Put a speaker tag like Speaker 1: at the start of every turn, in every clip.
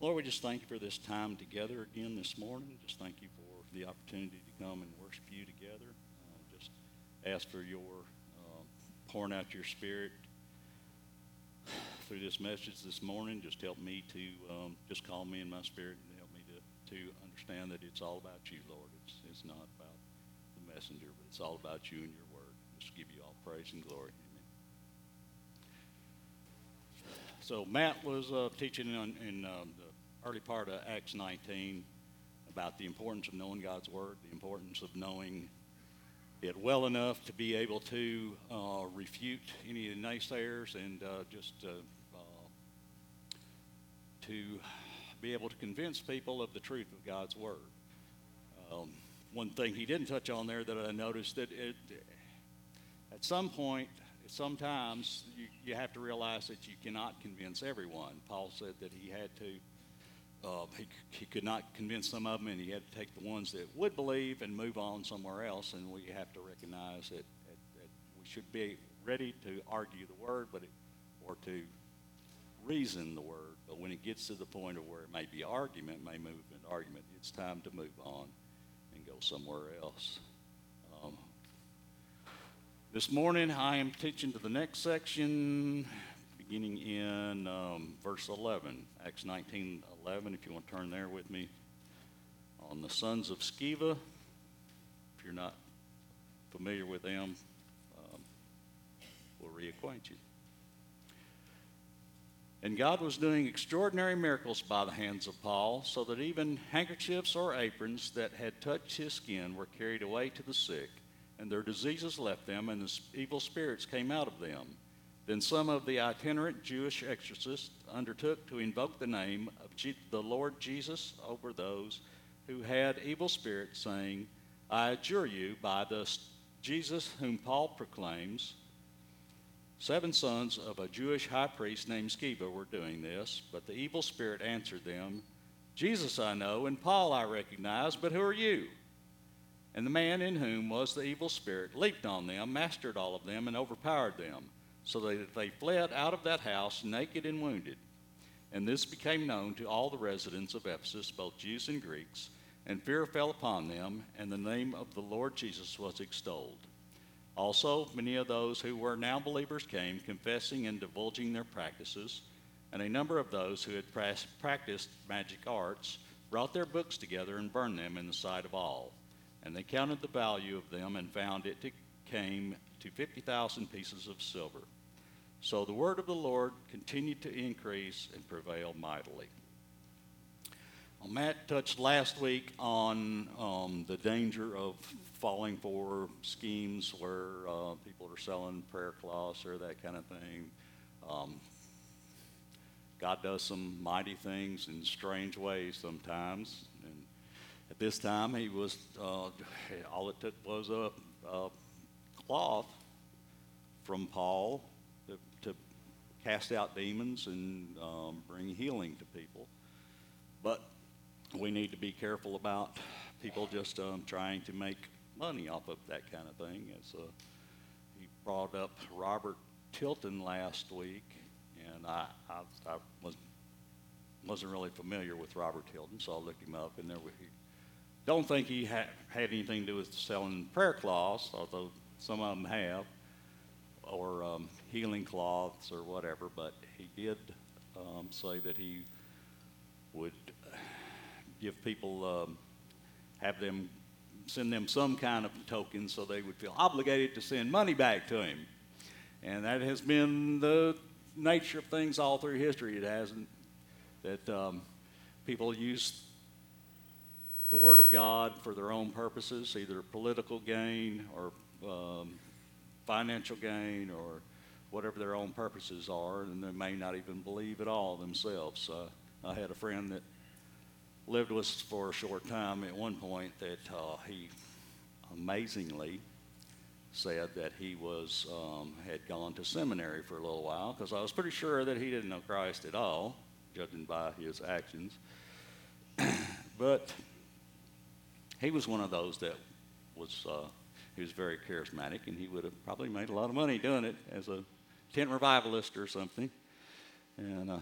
Speaker 1: Lord, we just thank you for this time together again this morning. Just thank you for the opportunity to come and worship you together. Uh, just ask for your uh, pouring out your spirit through this message this morning. Just help me to um, just calm me in my spirit and help me to, to understand that it's all about you, Lord. It's, it's not about the messenger, but it's all about you and your word. Just give you all praise and glory. Amen. So Matt was uh, teaching in, in um, the early part of Acts 19 about the importance of knowing God's word, the importance of knowing it well enough to be able to uh, refute any of the naysayers and uh, just uh, to be able to convince people of the truth of God's Word. Um, one thing he didn't touch on there that I noticed that it, at some point, sometimes you, you have to realize that you cannot convince everyone. Paul said that he had to. Uh, he, he could not convince some of them, and he had to take the ones that would believe and move on somewhere else. And we have to recognize that, that, that we should be ready to argue the word, but it, or to reason the word, but when it gets to the point of where it may be argument, may move into argument, it's time to move on and go somewhere else. Um, this morning, I am teaching to the next section, beginning in um, verse 11, Acts 19 11, if you want to turn there with me. On the sons of Sceva, if you're not familiar with them, um, we'll reacquaint you. And God was doing extraordinary miracles by the hands of Paul, so that even handkerchiefs or aprons that had touched his skin were carried away to the sick, and their diseases left them, and the evil spirits came out of them. Then some of the itinerant Jewish exorcists undertook to invoke the name of the Lord Jesus over those who had evil spirits, saying, I adjure you by the Jesus whom Paul proclaims, Seven sons of a Jewish high priest named Sceva were doing this, but the evil spirit answered them, Jesus I know, and Paul I recognize, but who are you? And the man in whom was the evil spirit leaped on them, mastered all of them, and overpowered them, so that they fled out of that house naked and wounded. And this became known to all the residents of Ephesus, both Jews and Greeks, and fear fell upon them, and the name of the Lord Jesus was extolled. Also, many of those who were now believers came, confessing and divulging their practices. And a number of those who had practiced magic arts brought their books together and burned them in the sight of all. And they counted the value of them and found it to, came to 50,000 pieces of silver. So the word of the Lord continued to increase and prevail mightily. Well, Matt touched last week on um, the danger of falling for schemes where uh, people are selling prayer cloths or that kind of thing. Um, God does some mighty things in strange ways sometimes. And at this time, he was uh, all it took was a, a cloth from Paul to, to, cast out demons and um, bring healing to people. But we need to be careful about people just um, trying to make money off of that kind of thing. As uh, he brought up Robert Tilton last week, and I, I, I was, wasn't really familiar with Robert Tilton, so I looked him up, and there we don't think he ha- had anything to do with selling prayer cloths, although some of them have, or um, healing cloths or whatever. But he did um, say that he would give people, um, have them send them some kind of token so they would feel obligated to send money back to him. And that has been the nature of things all through history. It hasn't, that um, people use the Word of God for their own purposes, either political gain or um, financial gain or whatever their own purposes are, and they may not even believe at all themselves. Uh, I had a friend that lived with us for a short time at one point that uh, he amazingly said that he was um, had gone to seminary for a little while because I was pretty sure that he didn't know Christ at all, judging by his actions. but he was one of those that was uh, he was very charismatic, and he would have probably made a lot of money doing it as a tent revivalist or something. And uh,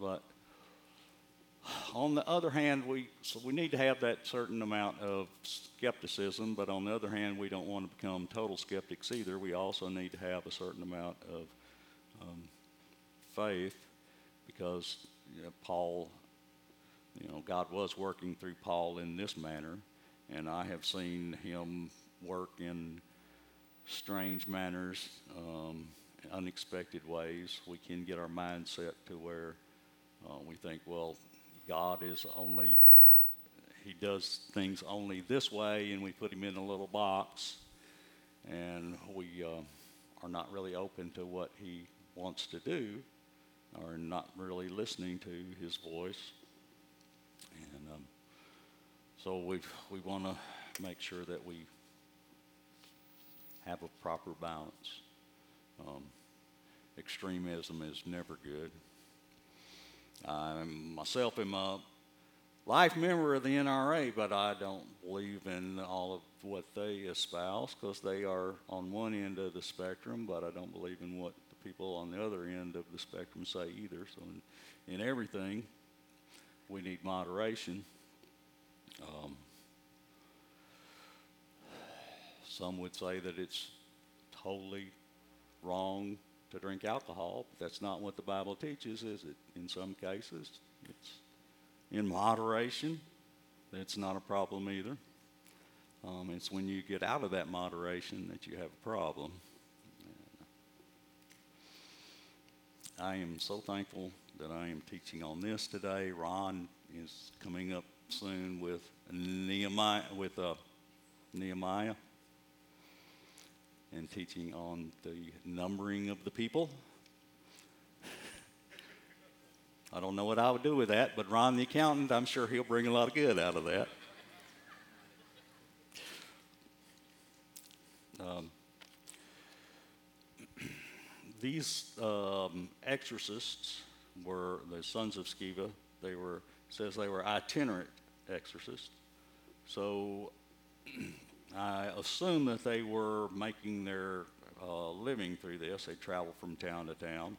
Speaker 1: but on the other hand, we so we need to have that certain amount of skepticism, but on the other hand, we don't want to become total skeptics either. We also need to have a certain amount of um, faith because you know, Paul, you know, God was working through Paul in this manner, and I have seen him work in strange manners, um, unexpected ways. We can get our mindset to where uh, we think, well, God is only, He does things only this way, and we put Him in a little box, and we uh, are not really open to what He wants to do, or not really listening to His voice. And um, so we we want to make sure that we have a proper balance. Um, extremism is never good. I myself am a life member of the NRA, but I don't believe in all of what they espouse because they are on one end of the spectrum, but I don't believe in what the people on the other end of the spectrum say either. So, in, in everything, we need moderation. Um, some would say that it's totally wrong to drink alcohol, but that's not what the Bible teaches, is it? In some cases, it's in moderation. That's not a problem either. Um, it's when you get out of that moderation that you have a problem. I am so thankful that I am teaching on this today. Ron is coming up soon with Nehemiah, with uh, Nehemiah and teaching on the numbering of the people. I don't know what I would do with that, but Ron the accountant, I'm sure he'll bring a lot of good out of that. Um, these um, exorcists were the sons of Sceva. They were says they were itinerant exorcists. So I assume that they were making their uh, living through this. They traveled from town to town,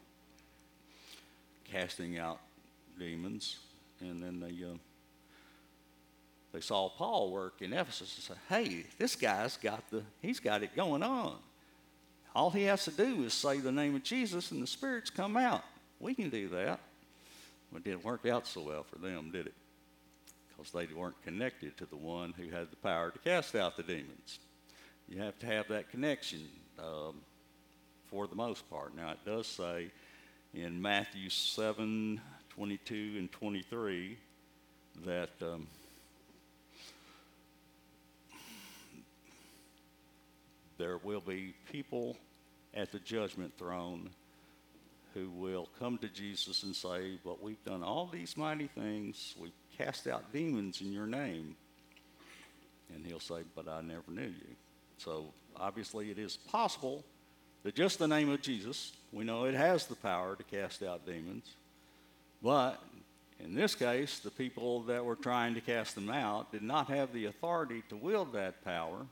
Speaker 1: casting out demons, and then they uh, they saw Paul work in Ephesus and said, "Hey, this guy's got the he's got it going on. All he has to do is say the name of Jesus, and the spirits come out. We can do that." But it didn't work out so well for them, did it? Because they weren't connected to the one who had the power to cast out the demons. You have to have that connection um, for the most part. Now, it does say in Matthew 7 22 and 23 that. Um, there will be people at the judgment throne who will come to Jesus and say, But we've done all these mighty things. We've cast out demons in your name. And he'll say, But I never knew you. So obviously, it is possible that just the name of Jesus, we know it has the power to cast out demons. But in this case, the people that were trying to cast them out did not have the authority to wield that power.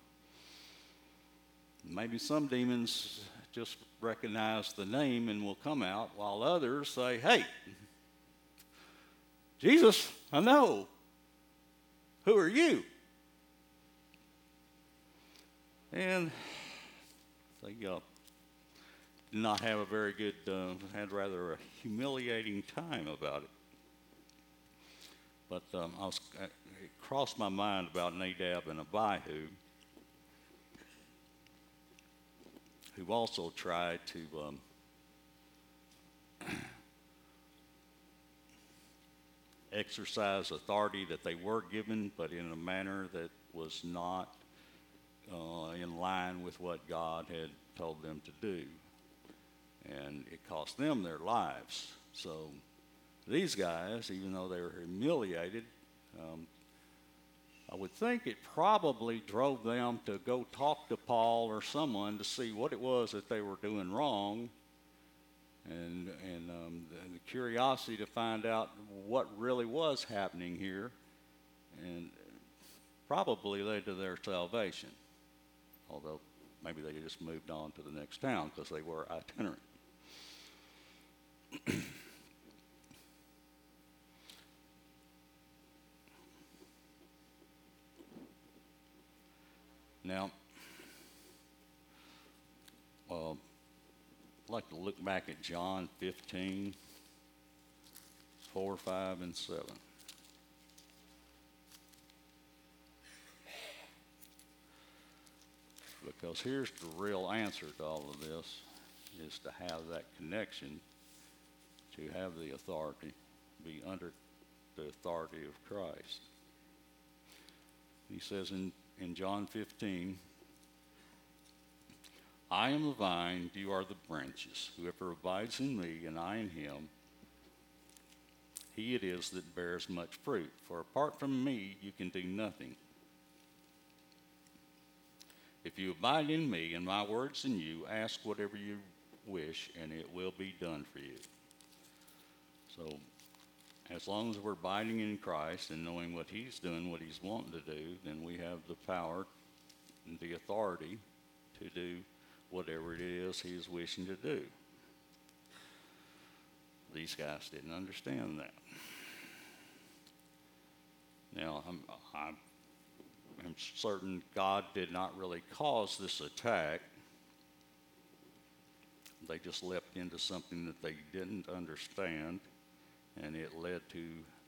Speaker 1: Maybe some demons just recognize the name and will come out, while others say, Hey, Jesus, I know. Who are you? And they uh, did not have a very good, uh, had rather a humiliating time about it. But um, I was, uh, it crossed my mind about Nadab and Abihu, who also tried to um, exercise authority that they were given, but in a manner that was not uh, in line with what God had told them to do. And it cost them their lives. So these guys, even though they were humiliated, um, I would think it probably drove them to go talk to Paul or someone to see what it was that they were doing wrong and, and um, the, the, curiosity to find out what really was happening here, and probably led to their salvation. Although maybe they just moved on to the next town because they were itinerant. Now, uh, I'd like to look back at John 15, 4, 5, and 7. Because here's the real answer to all of this is to have that connection, to have the authority, be under the authority of Christ. He says in, in John 15, I am the vine, you are the branches. Whoever abides in me and I in him, he it is that bears much fruit. For apart from me, you can do nothing. If you abide in me and my words in you, ask whatever you wish, and it will be done for you. So, as long as we're abiding in Christ and knowing what He's doing, what He's wanting to do, then we have the power and the authority to do whatever it is He's wishing to do. These guys didn't understand that. Now, I'm, I'm I'm certain God did not really cause this attack. They just leapt into something that they didn't understand, and it led to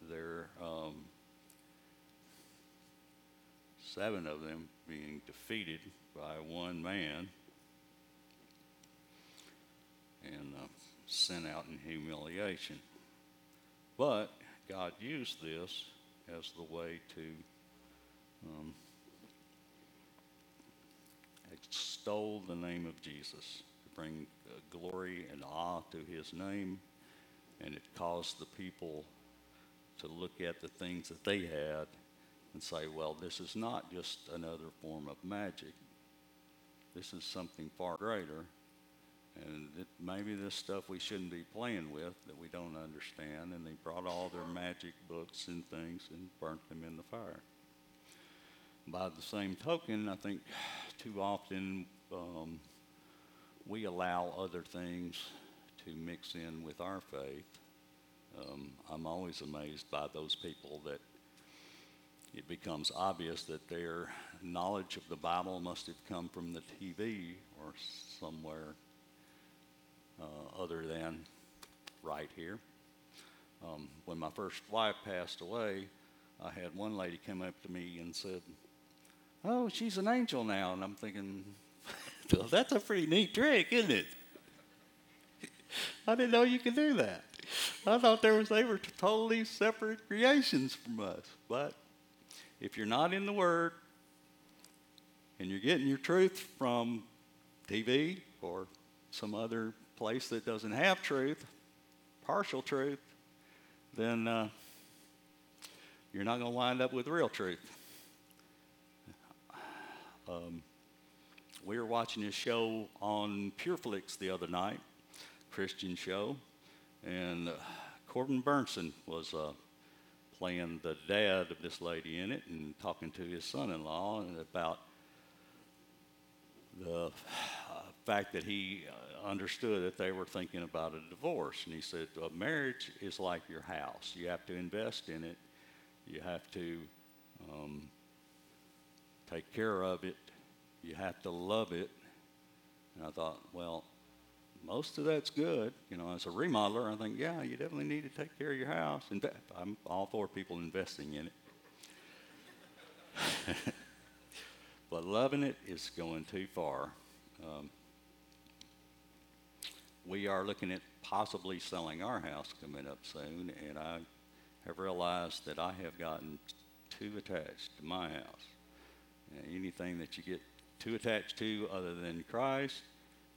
Speaker 1: their um, seven of them being defeated by one man and uh, sent out in humiliation. But God used this as the way to um, extol the name of Jesus, to bring uh, glory and awe to his name, and it caused the people to look at the things that they had and say, well, this is not just another form of magic. This is something far greater. And it, maybe this stuff we shouldn't be playing with that we don't understand. And they brought all their magic books and things and burnt them in the fire. By the same token, I think too often um, we allow other things to mix in with our faith. Um, I'm always amazed by those people that it becomes obvious that their knowledge of the Bible must have come from the TV or somewhere uh, other than right here. Um, when my first wife passed away, I had one lady come up to me and said, oh, she's an angel now. And I'm thinking, well, that's a pretty neat trick, isn't it? I didn't know you could do that. I thought there was they were totally separate creations from us. But if you're not in the Word and you're getting your truth from TV or some other place that doesn't have truth, partial truth, then uh, you're not going to wind up with real truth. Um, we were watching a show on PureFlix the other night, Christian show, and uh, Corbin Bernsen was uh, playing the dad of this lady in it and talking to his son-in-law about the uh, fact that he uh, understood that they were thinking about a divorce. And he said, marriage is like your house. You have to invest in it. You have to um, take care of it. You have to love it. And I thought, well, most of that's good. You know, as a remodeler, I think, yeah, you definitely need to take care of your house. In fact, I'm all for people investing in it. but loving it is going too far. Um, we are looking at possibly selling our house coming up soon, and I have realized that I have gotten too attached to my house. anything that you get too attached to other than Christ,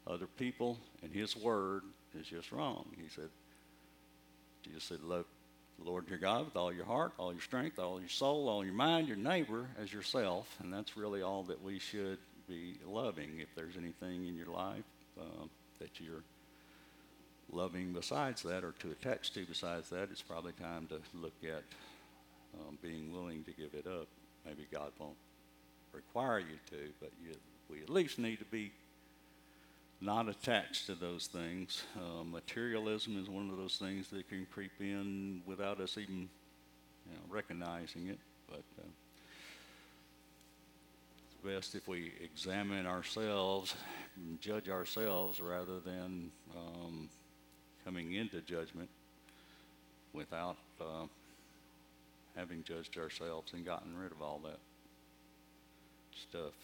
Speaker 1: other people, and His Word is just wrong. He said, Jesus said, love the Lord your God with all your heart, all your strength, all your soul, all your mind, your neighbor as yourself. And that's really all that we should be loving. If there's anything in your life uh, that you're loving besides that or to attach to besides that, it's probably time to look at um, being willing to give it up. Maybe God won't require you to, but you, we at least need to be not attached to those things. Uh, materialism is one of those things that can creep in without us even you know, recognizing it. But uh, best if we examine ourselves, and judge ourselves rather than um, coming into judgment without uh, having judged ourselves and gotten rid of all that stuff.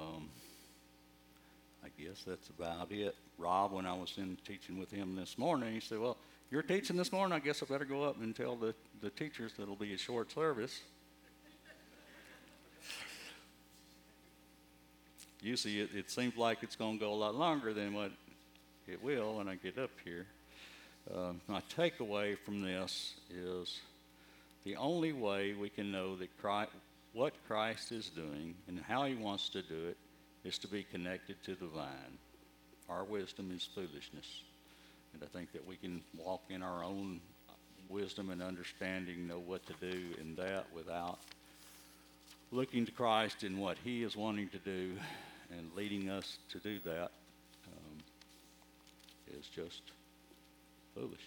Speaker 1: Um, I guess that's about it. Rob, when I was in teaching with him this morning, he said, Well, you're teaching this morning. I guess I better go up and tell the, the teachers that it'll be a short service. Usually it, it seems like it's going to go a lot longer than what it will when I get up here. Uh, my takeaway from this is the only way we can know that Christ, what Christ is doing and how he wants to do it is to be connected to the vine. Our wisdom is foolishness. And I think that we can walk in our own wisdom and understanding, know what to do in that without looking to Christ in what he is wanting to do and leading us to do that um, is just foolish.